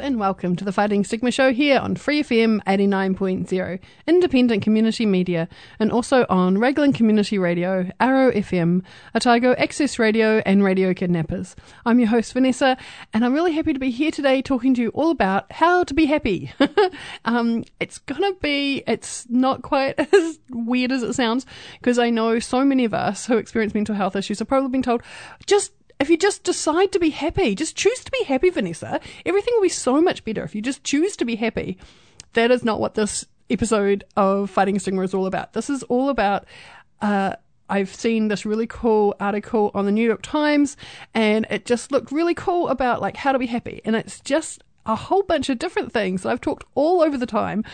and welcome to the Fighting Stigma Show here on Free FM 89.0, independent community media, and also on Raglan Community Radio, Arrow FM, Otago Access Radio, and Radio Kidnappers. I'm your host Vanessa, and I'm really happy to be here today talking to you all about how to be happy. um, it's gonna be, it's not quite as weird as it sounds, because I know so many of us who experience mental health issues have probably been told, just if you just decide to be happy, just choose to be happy, Vanessa, everything will be so much better if you just choose to be happy. That is not what this episode of Fighting Stigma is all about. This is all about, uh, I've seen this really cool article on the New York Times and it just looked really cool about like how to be happy. And it's just a whole bunch of different things that I've talked all over the time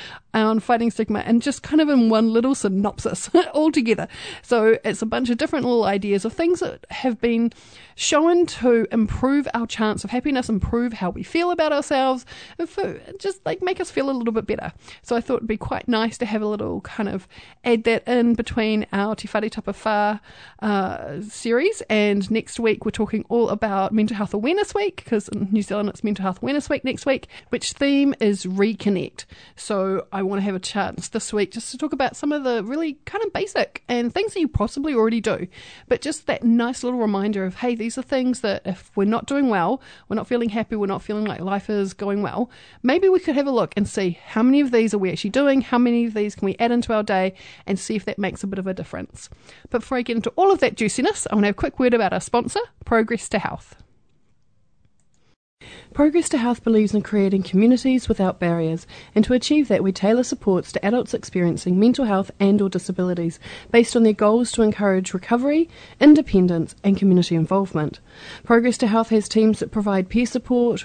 on fighting stigma and just kind of in one little synopsis all together. So it's a bunch of different little ideas of things that have been shown to improve our chance of happiness, improve how we feel about ourselves, just like make us feel a little bit better. So I thought it'd be quite nice to have a little kind of add that in between our Te Whare Tapa Whā, uh, series. And next week we're talking all about Mental Health Awareness Week because in New Zealand it's Mental Health Awareness Week next week, which theme is reconnect. So I want to have a chance this week just to talk about some of the really kind of basic and things that you possibly already do, but just that nice little reminder of hey, these are things that if we're not doing well, we're not feeling happy, we're not feeling like life is going well, maybe we could have a look and see how many of these are we actually doing, how many of these can we add into our day, and see if that makes a bit of a difference. But before I get into all of that juiciness, I want to have a quick word about our sponsor, Progress to Health. Progress to Health believes in creating communities without barriers, and to achieve that, we tailor supports to adults experiencing mental health and or disabilities based on their goals to encourage recovery, independence, and community involvement. Progress to Health has teams that provide peer support,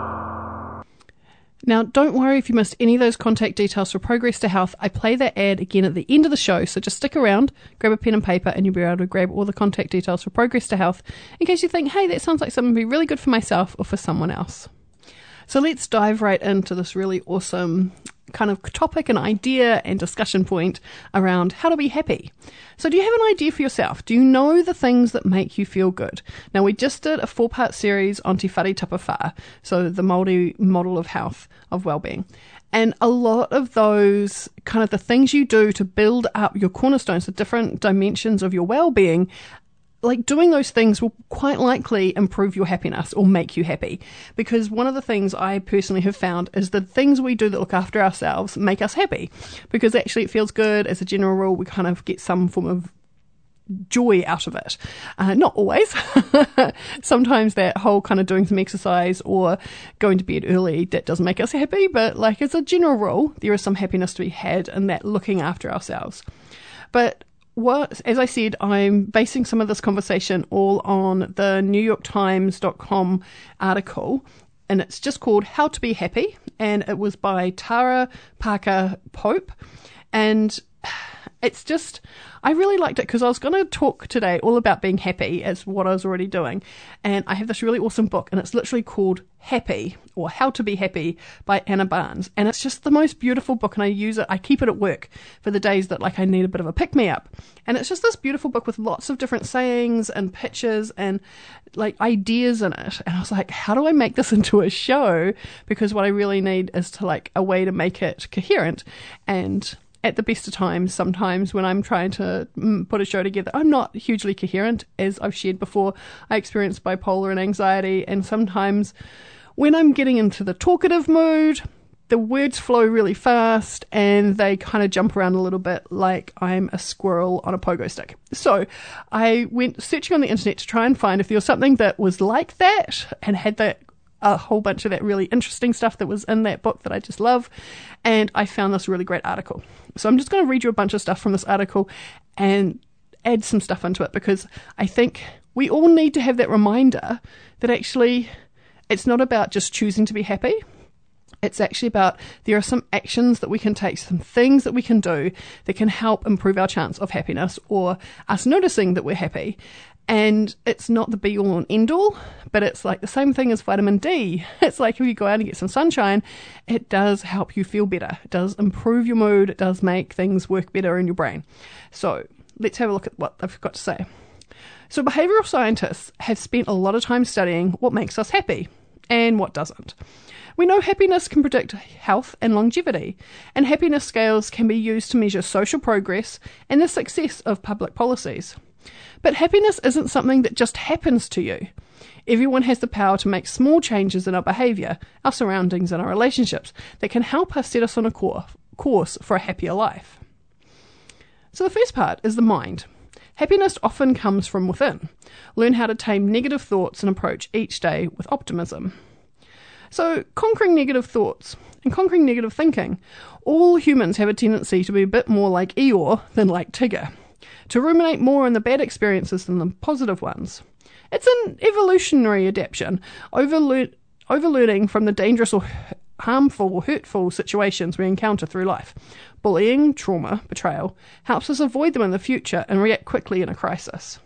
Now, don't worry if you missed any of those contact details for Progress to Health. I play that ad again at the end of the show, so just stick around, grab a pen and paper, and you'll be able to grab all the contact details for Progress to Health in case you think, hey, that sounds like something would be really good for myself or for someone else. So let's dive right into this really awesome kind of topic and idea and discussion point around how to be happy. So, do you have an idea for yourself? Do you know the things that make you feel good? Now, we just did a four part series on Te Whare Tapa Whā, so the Māori model of health, of well-being. And a lot of those kind of the things you do to build up your cornerstones, the different dimensions of your well-being, like doing those things will quite likely improve your happiness or make you happy. Because one of the things I personally have found is the things we do that look after ourselves make us happy. Because actually it feels good. As a general rule, we kind of get some form of joy out of it. Uh, not always. Sometimes that whole kind of doing some exercise or going to bed early, that doesn't make us happy. But like as a general rule, there is some happiness to be had in that looking after ourselves. But what, as I said, I'm basing some of this conversation all on the NewYorkTimes.com article, and it's just called How to Be Happy, and it was by Tara Parker Pope. And it's just, I really liked it because I was going to talk today all about being happy as what I was already doing. And I have this really awesome book, and it's literally called Happy or How to Be Happy by Anna Barnes. And it's just the most beautiful book, and I use it, I keep it at work for the days that like I need a bit of a pick me up. And it's just this beautiful book with lots of different sayings and pictures and like ideas in it. And I was like, how do I make this into a show? Because what I really need is to like a way to make it coherent and at the best of times, sometimes when I'm trying to mm, put a show together, I'm not hugely coherent. As I've shared before, I experience bipolar and anxiety, and sometimes when I'm getting into the talkative mood, the words flow really fast and they kind of jump around a little bit like I'm a squirrel on a pogo stick. So I went searching on the internet to try and find if there was something that was like that and had that a whole bunch of that really interesting stuff that was in that book that I just love. And I found this really great article. So I'm just going to read you a bunch of stuff from this article and add some stuff into it because I think we all need to have that reminder that actually it's not about just choosing to be happy. It's actually about there are some actions that we can take, some things that we can do that can help improve our chance of happiness or us noticing that we're happy. And it's not the be all and end all, but it's like the same thing as vitamin D. It's like if you go out and get some sunshine, it does help you feel better. It does improve your mood. It does make things work better in your brain. So let's have a look at what they've got to say. So, behavioral scientists have spent a lot of time studying what makes us happy and what doesn't. We know happiness can predict health and longevity, and happiness scales can be used to measure social progress and the success of public policies. But happiness isn't something that just happens to you. Everyone has the power to make small changes in our behaviour, our surroundings, and our relationships that can help us set us on a course for a happier life. So, the first part is the mind. Happiness often comes from within. Learn how to tame negative thoughts and approach each day with optimism. So, conquering negative thoughts and conquering negative thinking. All humans have a tendency to be a bit more like Eeyore than like Tigger to ruminate more on the bad experiences than the positive ones. It's an evolutionary adaptation, overlearning overlearning from the dangerous or harmful or hurtful situations we encounter through life. Bullying, trauma, betrayal helps us avoid them in the future and react quickly in a crisis.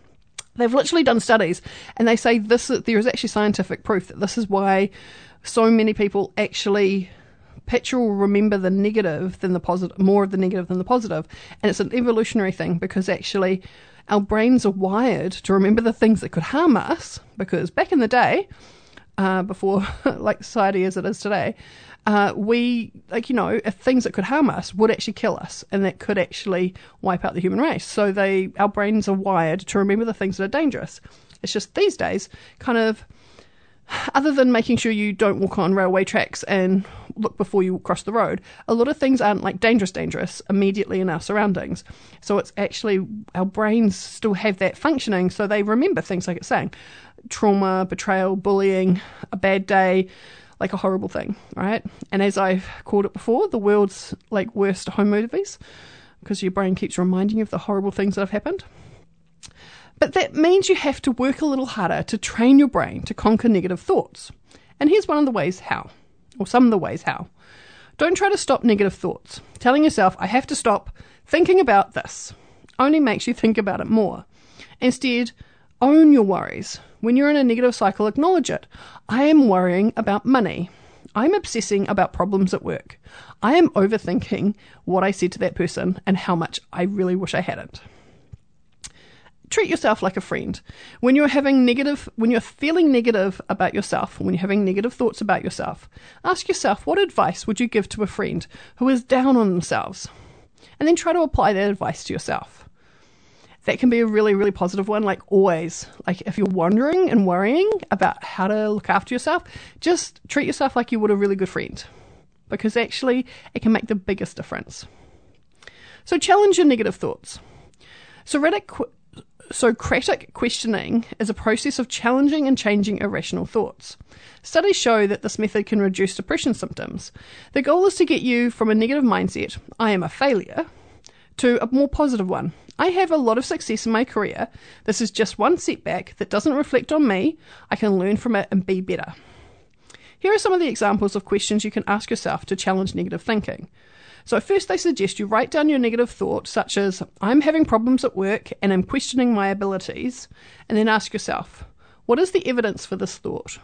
They've literally done studies and they say this there is actually scientific proof that this is why so many people actually picture will remember the negative than the positive, more of the negative than the positive. And it's an evolutionary thing because actually our brains are wired to remember the things that could harm us because back in the day, uh, before like society as it is today, uh, we like you know things that could harm us would actually kill us, and that could actually wipe out the human race. So they our brains are wired to remember the things that are dangerous. It's just these days, kind of other than making sure you don't walk on railway tracks and look before you cross the road, a lot of things aren't like dangerous, dangerous immediately in our surroundings. So it's actually our brains still have that functioning, so they remember things like it's saying trauma, betrayal, bullying, a bad day, like a horrible thing, right? And as I've called it before, the world's like worst home movies because your brain keeps reminding you of the horrible things that have happened. But that means you have to work a little harder to train your brain to conquer negative thoughts. And here's one of the ways how, or some of the ways how. Don't try to stop negative thoughts. Telling yourself, I have to stop thinking about this, only makes you think about it more. Instead, own your worries. When you're in a negative cycle, acknowledge it. I am worrying about money. I'm obsessing about problems at work. I am overthinking what I said to that person and how much I really wish I hadn't treat yourself like a friend. When you're having negative, when you're feeling negative about yourself, when you're having negative thoughts about yourself, ask yourself what advice would you give to a friend who is down on themselves? And then try to apply that advice to yourself. That can be a really, really positive one, like always. Like if you're wondering and worrying about how to look after yourself, just treat yourself like you would a really good friend. Because actually, it can make the biggest difference. So challenge your negative thoughts. Socratic, Socratic questioning is a process of challenging and changing irrational thoughts. Studies show that this method can reduce depression symptoms. The goal is to get you from a negative mindset, I am a failure, to a more positive one, I have a lot of success in my career. This is just one setback that doesn't reflect on me. I can learn from it and be better. Here are some of the examples of questions you can ask yourself to challenge negative thinking. So, first, they suggest you write down your negative thoughts, such as, I'm having problems at work and I'm questioning my abilities, and then ask yourself, what is the evidence for this thought?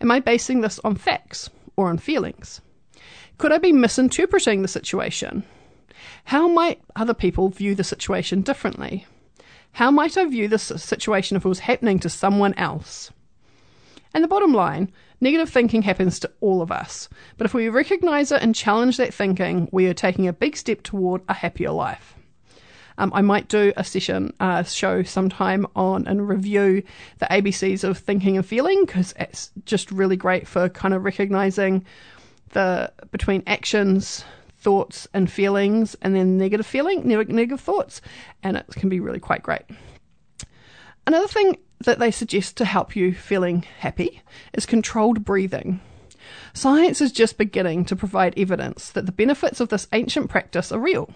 Am I basing this on facts or on feelings? Could I be misinterpreting the situation? How might other people view the situation differently? How might I view this situation if it was happening to someone else? And the bottom line Negative thinking happens to all of us, but if we recognize it and challenge that thinking, we are taking a big step toward a happier life. Um, I might do a session, uh, show sometime on and review the ABCs of thinking and feeling because it's just really great for kind of recognizing the between actions, thoughts, and feelings, and then negative feeling, negative thoughts, and it can be really quite great. Another thing that they suggest to help you feeling happy is controlled breathing. Science is just beginning to provide evidence that the benefits of this ancient practice are real.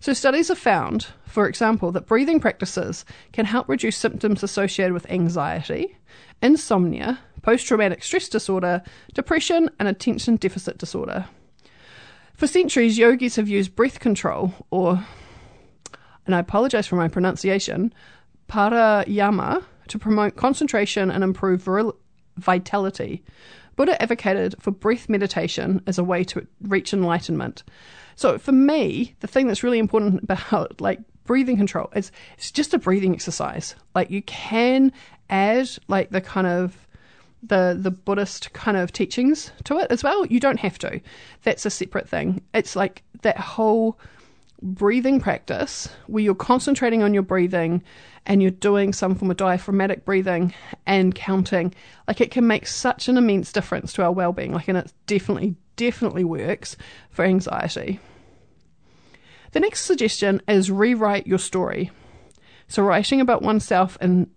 So, studies have found, for example, that breathing practices can help reduce symptoms associated with anxiety, insomnia, post traumatic stress disorder, depression, and attention deficit disorder. For centuries, yogis have used breath control, or, and I apologize for my pronunciation, pranayama to promote concentration and improve viril- vitality. Buddha advocated for breath meditation as a way to reach enlightenment. So for me, the thing that's really important about like breathing control is it's just a breathing exercise. Like you can add like the kind of the the Buddhist kind of teachings to it as well. You don't have to. That's a separate thing. It's like that whole breathing practice where you're concentrating on your breathing and you're doing some form of diaphragmatic breathing and counting, like it can make such an immense difference to our well-being. Like, and it definitely, definitely works for anxiety. The next suggestion is rewrite your story. So, writing about oneself and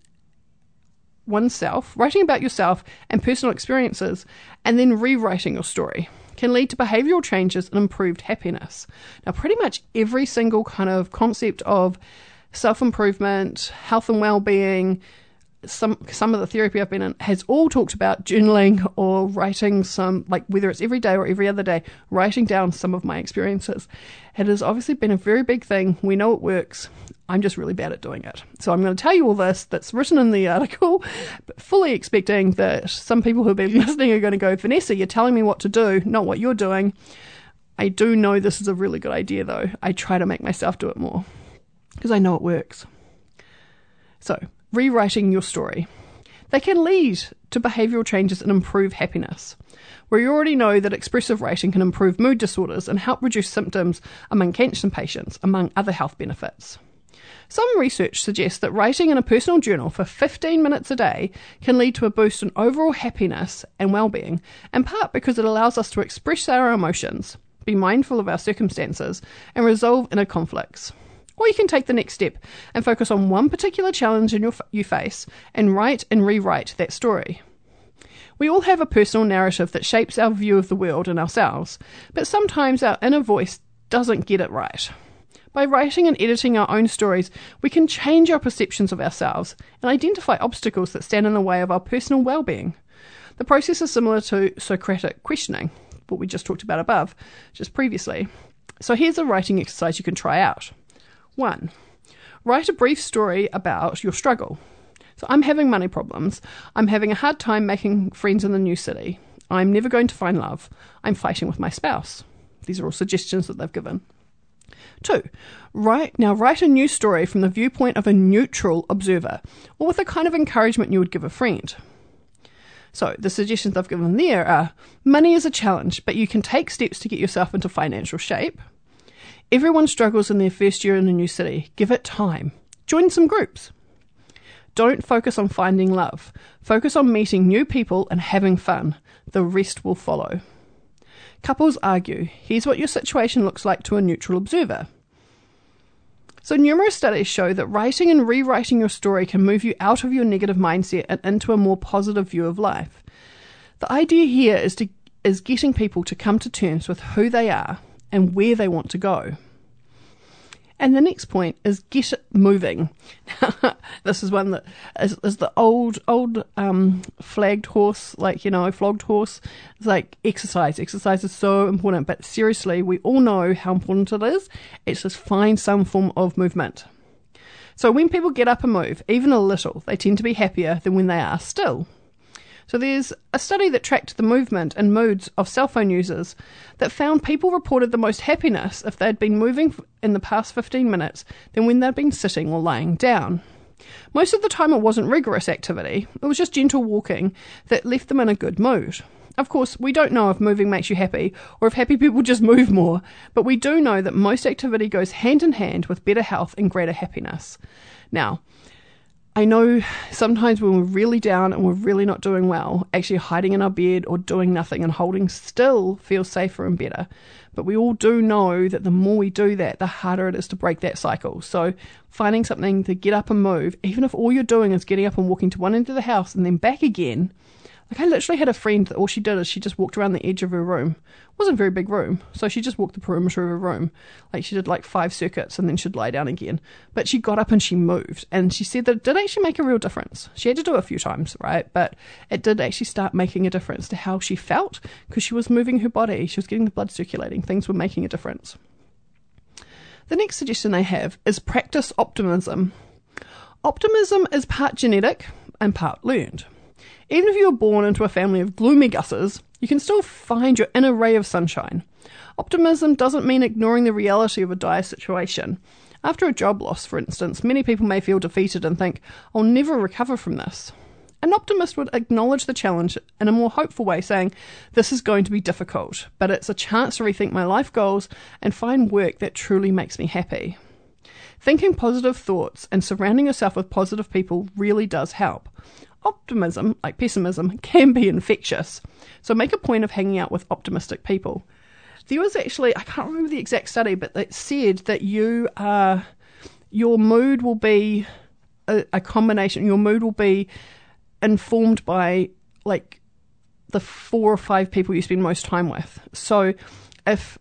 oneself, writing about yourself and personal experiences, and then rewriting your story can lead to behavioral changes and improved happiness. Now, pretty much every single kind of concept of self improvement, health and well being, some some of the therapy I've been in has all talked about journaling or writing some like whether it's every day or every other day, writing down some of my experiences. It has obviously been a very big thing. We know it works. I'm just really bad at doing it. So I'm going to tell you all this that's written in the article, but fully expecting that some people who've been listening are going to go, Vanessa, you're telling me what to do, not what you're doing. I do know this is a really good idea though. I try to make myself do it more because I know it works. So, rewriting your story. They can lead to behavioural changes and improve happiness. We already know that expressive writing can improve mood disorders and help reduce symptoms among cancer patients, among other health benefits. Some research suggests that writing in a personal journal for 15 minutes a day can lead to a boost in overall happiness and well-being, in part because it allows us to express our emotions, be mindful of our circumstances, and resolve inner conflicts. Or you can take the next step and focus on one particular challenge in your, you face and write and rewrite that story. We all have a personal narrative that shapes our view of the world and ourselves, but sometimes our inner voice doesn't get it right. By writing and editing our own stories, we can change our perceptions of ourselves and identify obstacles that stand in the way of our personal well being. The process is similar to Socratic questioning, what we just talked about above, just previously. So here's a writing exercise you can try out. 1. Write a brief story about your struggle. So, I'm having money problems. I'm having a hard time making friends in the new city. I'm never going to find love. I'm fighting with my spouse. These are all suggestions that they've given. Two, write now write a new story from the viewpoint of a neutral observer, or with the kind of encouragement you would give a friend. So the suggestions I've given there are money is a challenge, but you can take steps to get yourself into financial shape. Everyone struggles in their first year in a new city. Give it time. Join some groups. Don't focus on finding love. Focus on meeting new people and having fun. The rest will follow. Couples argue. Here's what your situation looks like to a neutral observer. So, numerous studies show that writing and rewriting your story can move you out of your negative mindset and into a more positive view of life. The idea here is to is getting people to come to terms with who they are and where they want to go. And the next point is get it moving. this is one that is, is the old old um, flagged horse, like you know, flogged horse. It's like exercise. Exercise is so important, but seriously, we all know how important it is. It's just find some form of movement. So when people get up and move, even a little, they tend to be happier than when they are still. So there's a study that tracked the movement and moods of cell phone users that found people reported the most happiness if they'd been moving in the past 15 minutes than when they'd been sitting or laying down. Most of the time it wasn't rigorous activity, it was just gentle walking that left them in a good mood. Of course, we don't know if moving makes you happy or if happy people just move more, but we do know that most activity goes hand in hand with better health and greater happiness. Now, I know sometimes when we're really down and we're really not doing well, actually hiding in our bed or doing nothing and holding still feels safer and better. But we all do know that the more we do that, the harder it is to break that cycle. So finding something to get up and move, even if all you're doing is getting up and walking to one end of the house and then back again, like I literally had a friend that all she did is she just walked around the edge of her room. It wasn't a very big room, so she just walked the perimeter of her room. Like she did like five circuits and then she'd lie down again. But she got up and she moved, and she said that it did actually make a real difference. She had to do it a few times, right? But it did actually start making a difference to how she felt because she was moving her body, she was getting the blood circulating, things were making a difference. The next suggestion they have is practice optimism. Optimism is part genetic and part learned. Even if you were born into a family of gloomy gusses, you can still find your inner ray of sunshine. Optimism doesn't mean ignoring the reality of a dire situation. After a job loss, for instance, many people may feel defeated and think, I'll never recover from this. An optimist would acknowledge the challenge in a more hopeful way, saying, This is going to be difficult, but it's a chance to rethink my life goals and find work that truly makes me happy. Thinking positive thoughts and surrounding yourself with positive people really does help optimism, like pessimism, can be infectious. So make a point of hanging out with optimistic people. There was actually, I can't remember the exact study, but it said that you are, your mood will be a, a combination, your mood will be informed by like the four or five people you spend most time with. So if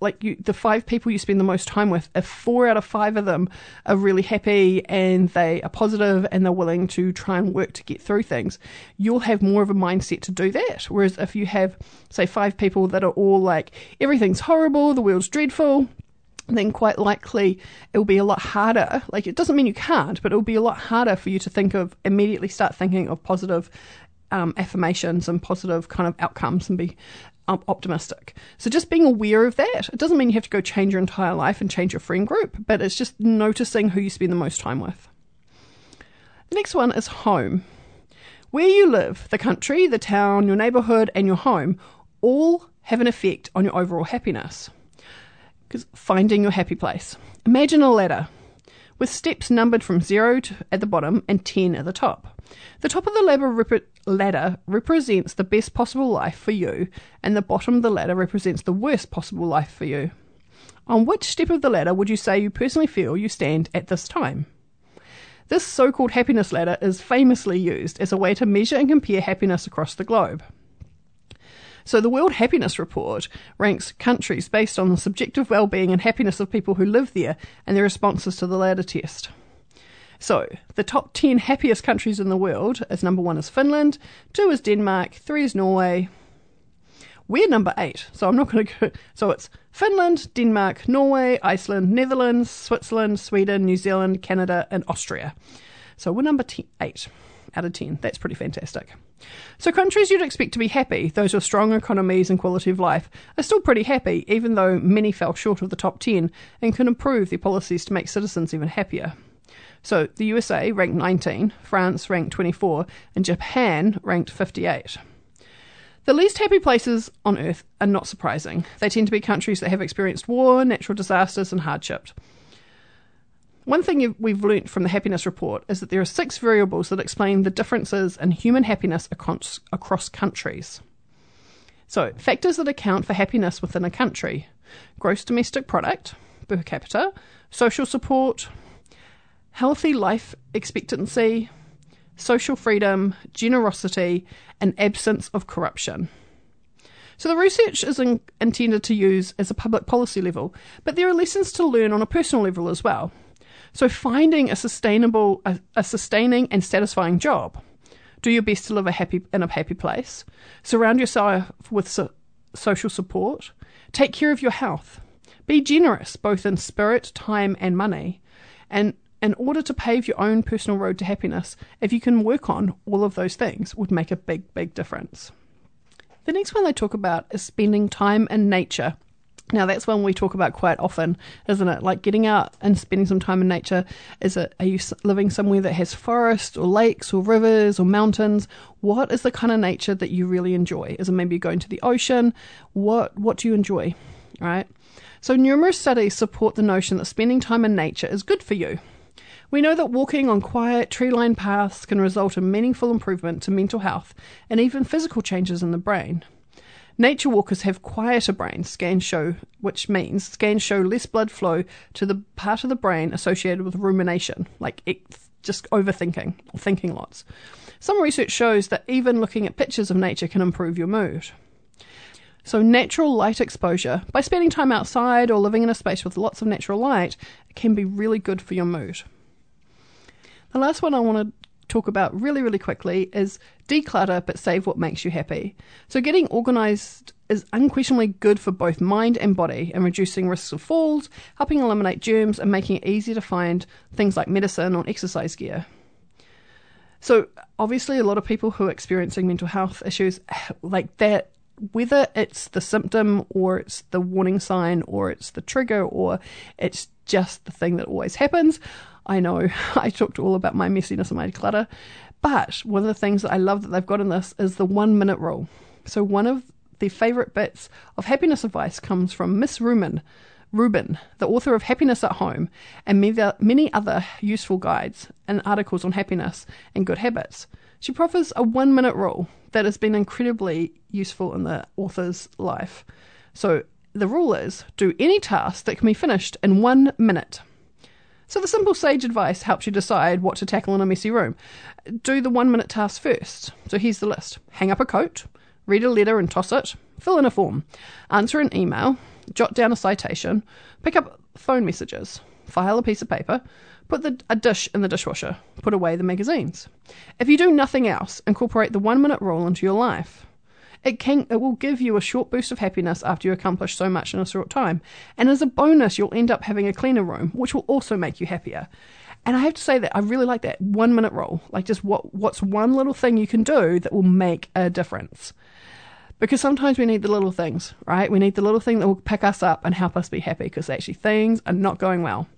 like you, the five people you spend the most time with, if four out of five of them are really happy and they are positive and they're willing to try and work to get through things, you'll have more of a mindset to do that. Whereas if you have, say, five people that are all like, everything's horrible, the world's dreadful, then quite likely it will be a lot harder. Like, it doesn't mean you can't, but it will be a lot harder for you to think of, immediately start thinking of positive um, affirmations and positive kind of outcomes and be optimistic. So just being aware of that. It doesn't mean you have to go change your entire life and change your friend group, but it's just noticing who you spend the most time with. The next one is home. Where you live, the country, the town, your neighborhood, and your home all have an effect on your overall happiness. Because finding your happy place. Imagine a ladder with steps numbered from zero to, at the bottom and 10 at the top. The top of the ladder, rep- ladder represents the best possible life for you, and the bottom of the ladder represents the worst possible life for you. On which step of the ladder would you say you personally feel you stand at this time? This so called happiness ladder is famously used as a way to measure and compare happiness across the globe. So, the World Happiness Report ranks countries based on the subjective well being and happiness of people who live there and their responses to the latter test. So, the top 10 happiest countries in the world is number one is Finland, two is Denmark, three is Norway. We're number eight, so I'm not going to go. So it's Finland, Denmark, Norway, Iceland, Netherlands, Switzerland, Sweden, New Zealand, Canada, and Austria. So we're number eight out of 10. That's pretty fantastic. So, countries you'd expect to be happy, those with strong economies and quality of life, are still pretty happy, even though many fell short of the top 10 and can improve their policies to make citizens even happier. So the USA ranked 19, France ranked 24, and Japan ranked 58. The least happy places on earth are not surprising. They tend to be countries that have experienced war, natural disasters, and hardship. One thing we've learnt from the happiness report is that there are six variables that explain the differences in human happiness across countries. So, factors that account for happiness within a country gross domestic product per capita, social support, healthy life expectancy, social freedom, generosity, and absence of corruption. So the research is in, intended to use as a public policy level, but there are lessons to learn on a personal level as well. So finding a sustainable, a, a sustaining and satisfying job. Do your best to live a happy in a happy place. Surround yourself with so, social support. Take care of your health. Be generous, both in spirit, time, and money. And in order to pave your own personal road to happiness, if you can work on all of those things, would make a big, big difference. The next one they talk about is spending time in nature. Now that's one we talk about quite often, isn't it? Like getting out and spending some time in nature. Is it? Are you living somewhere that has forests or lakes or rivers or mountains? What is the kind of nature that you really enjoy? Is it maybe going to the ocean? What What do you enjoy? Right. So numerous studies support the notion that spending time in nature is good for you. We know that walking on quiet, tree lined paths can result in meaningful improvement to mental health and even physical changes in the brain. Nature walkers have quieter brains, scans show, which means scans show less blood flow to the part of the brain associated with rumination, like just overthinking or thinking lots. Some research shows that even looking at pictures of nature can improve your mood. So, natural light exposure, by spending time outside or living in a space with lots of natural light, can be really good for your mood. The last one I want to talk about really, really quickly is declutter but save what makes you happy. So, getting organized is unquestionably good for both mind and body and reducing risks of falls, helping eliminate germs, and making it easier to find things like medicine or exercise gear. So, obviously, a lot of people who are experiencing mental health issues like that whether it's the symptom or it's the warning sign or it's the trigger or it's just the thing that always happens, I know I talked all about my messiness and my clutter, but one of the things that I love that they've got in this is the one minute rule. So one of the favourite bits of happiness advice comes from Miss Rubin, Rubin, the author of Happiness at Home, and many other useful guides and articles on happiness and good habits. She proffers a one minute rule that has been incredibly useful in the author's life. So the rule is do any task that can be finished in one minute. So the simple sage advice helps you decide what to tackle in a messy room. Do the one minute task first. So here's the list hang up a coat, read a letter and toss it, fill in a form, answer an email, jot down a citation, pick up phone messages, file a piece of paper, put the, a dish in the dishwasher, put away the magazines. If you do nothing else, incorporate the one minute rule into your life. It can it will give you a short boost of happiness after you accomplish so much in a short time. And as a bonus, you'll end up having a cleaner room, which will also make you happier. And I have to say that I really like that one minute rule. Like just what what's one little thing you can do that will make a difference. Because sometimes we need the little things, right? We need the little thing that will pick us up and help us be happy because actually things are not going well.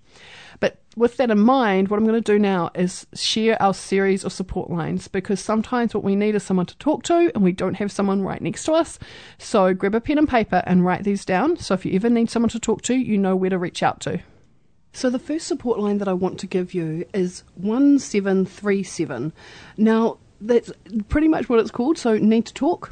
But with that in mind, what I'm going to do now is share our series of support lines because sometimes what we need is someone to talk to and we don't have someone right next to us. So grab a pen and paper and write these down. So if you ever need someone to talk to, you know where to reach out to. So the first support line that I want to give you is 1737. Now, that's pretty much what it's called. So need to talk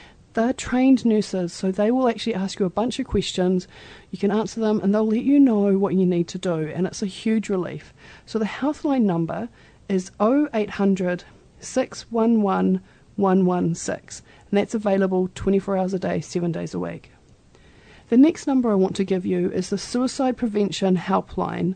they're trained nurses, so they will actually ask you a bunch of questions. You can answer them, and they'll let you know what you need to do, and it's a huge relief. So the Healthline number is 0800 611 116, and that's available 24 hours a day, 7 days a week. The next number I want to give you is the Suicide Prevention Helpline.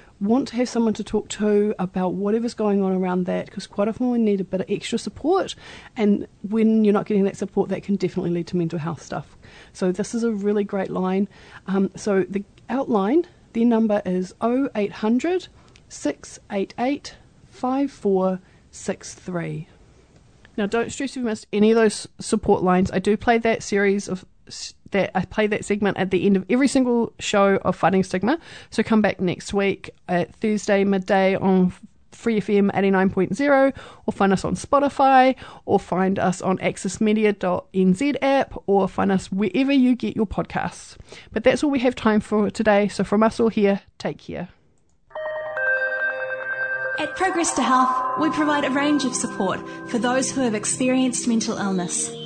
want to have someone to talk to about whatever's going on around that because quite often we need a bit of extra support and when you're not getting that support that can definitely lead to mental health stuff. So this is a really great line. Um, so the outline the number is 0800 688 5463 now don't stress if you missed any of those support lines. I do play that series of that I play that segment at the end of every single show of Fighting Stigma. So come back next week at Thursday midday on Free FM 89.0 or find us on Spotify or find us on accessmedia.nz app or find us wherever you get your podcasts. But that's all we have time for today. So from us all here, take care. At Progress to Health, we provide a range of support for those who have experienced mental illness.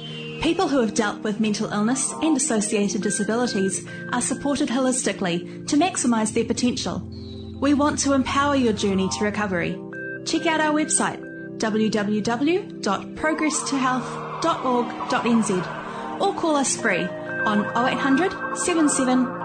People who have dealt with mental illness and associated disabilities are supported holistically to maximise their potential. We want to empower your journey to recovery. Check out our website www.progresstohealth.org.nz or call us free on 0800 77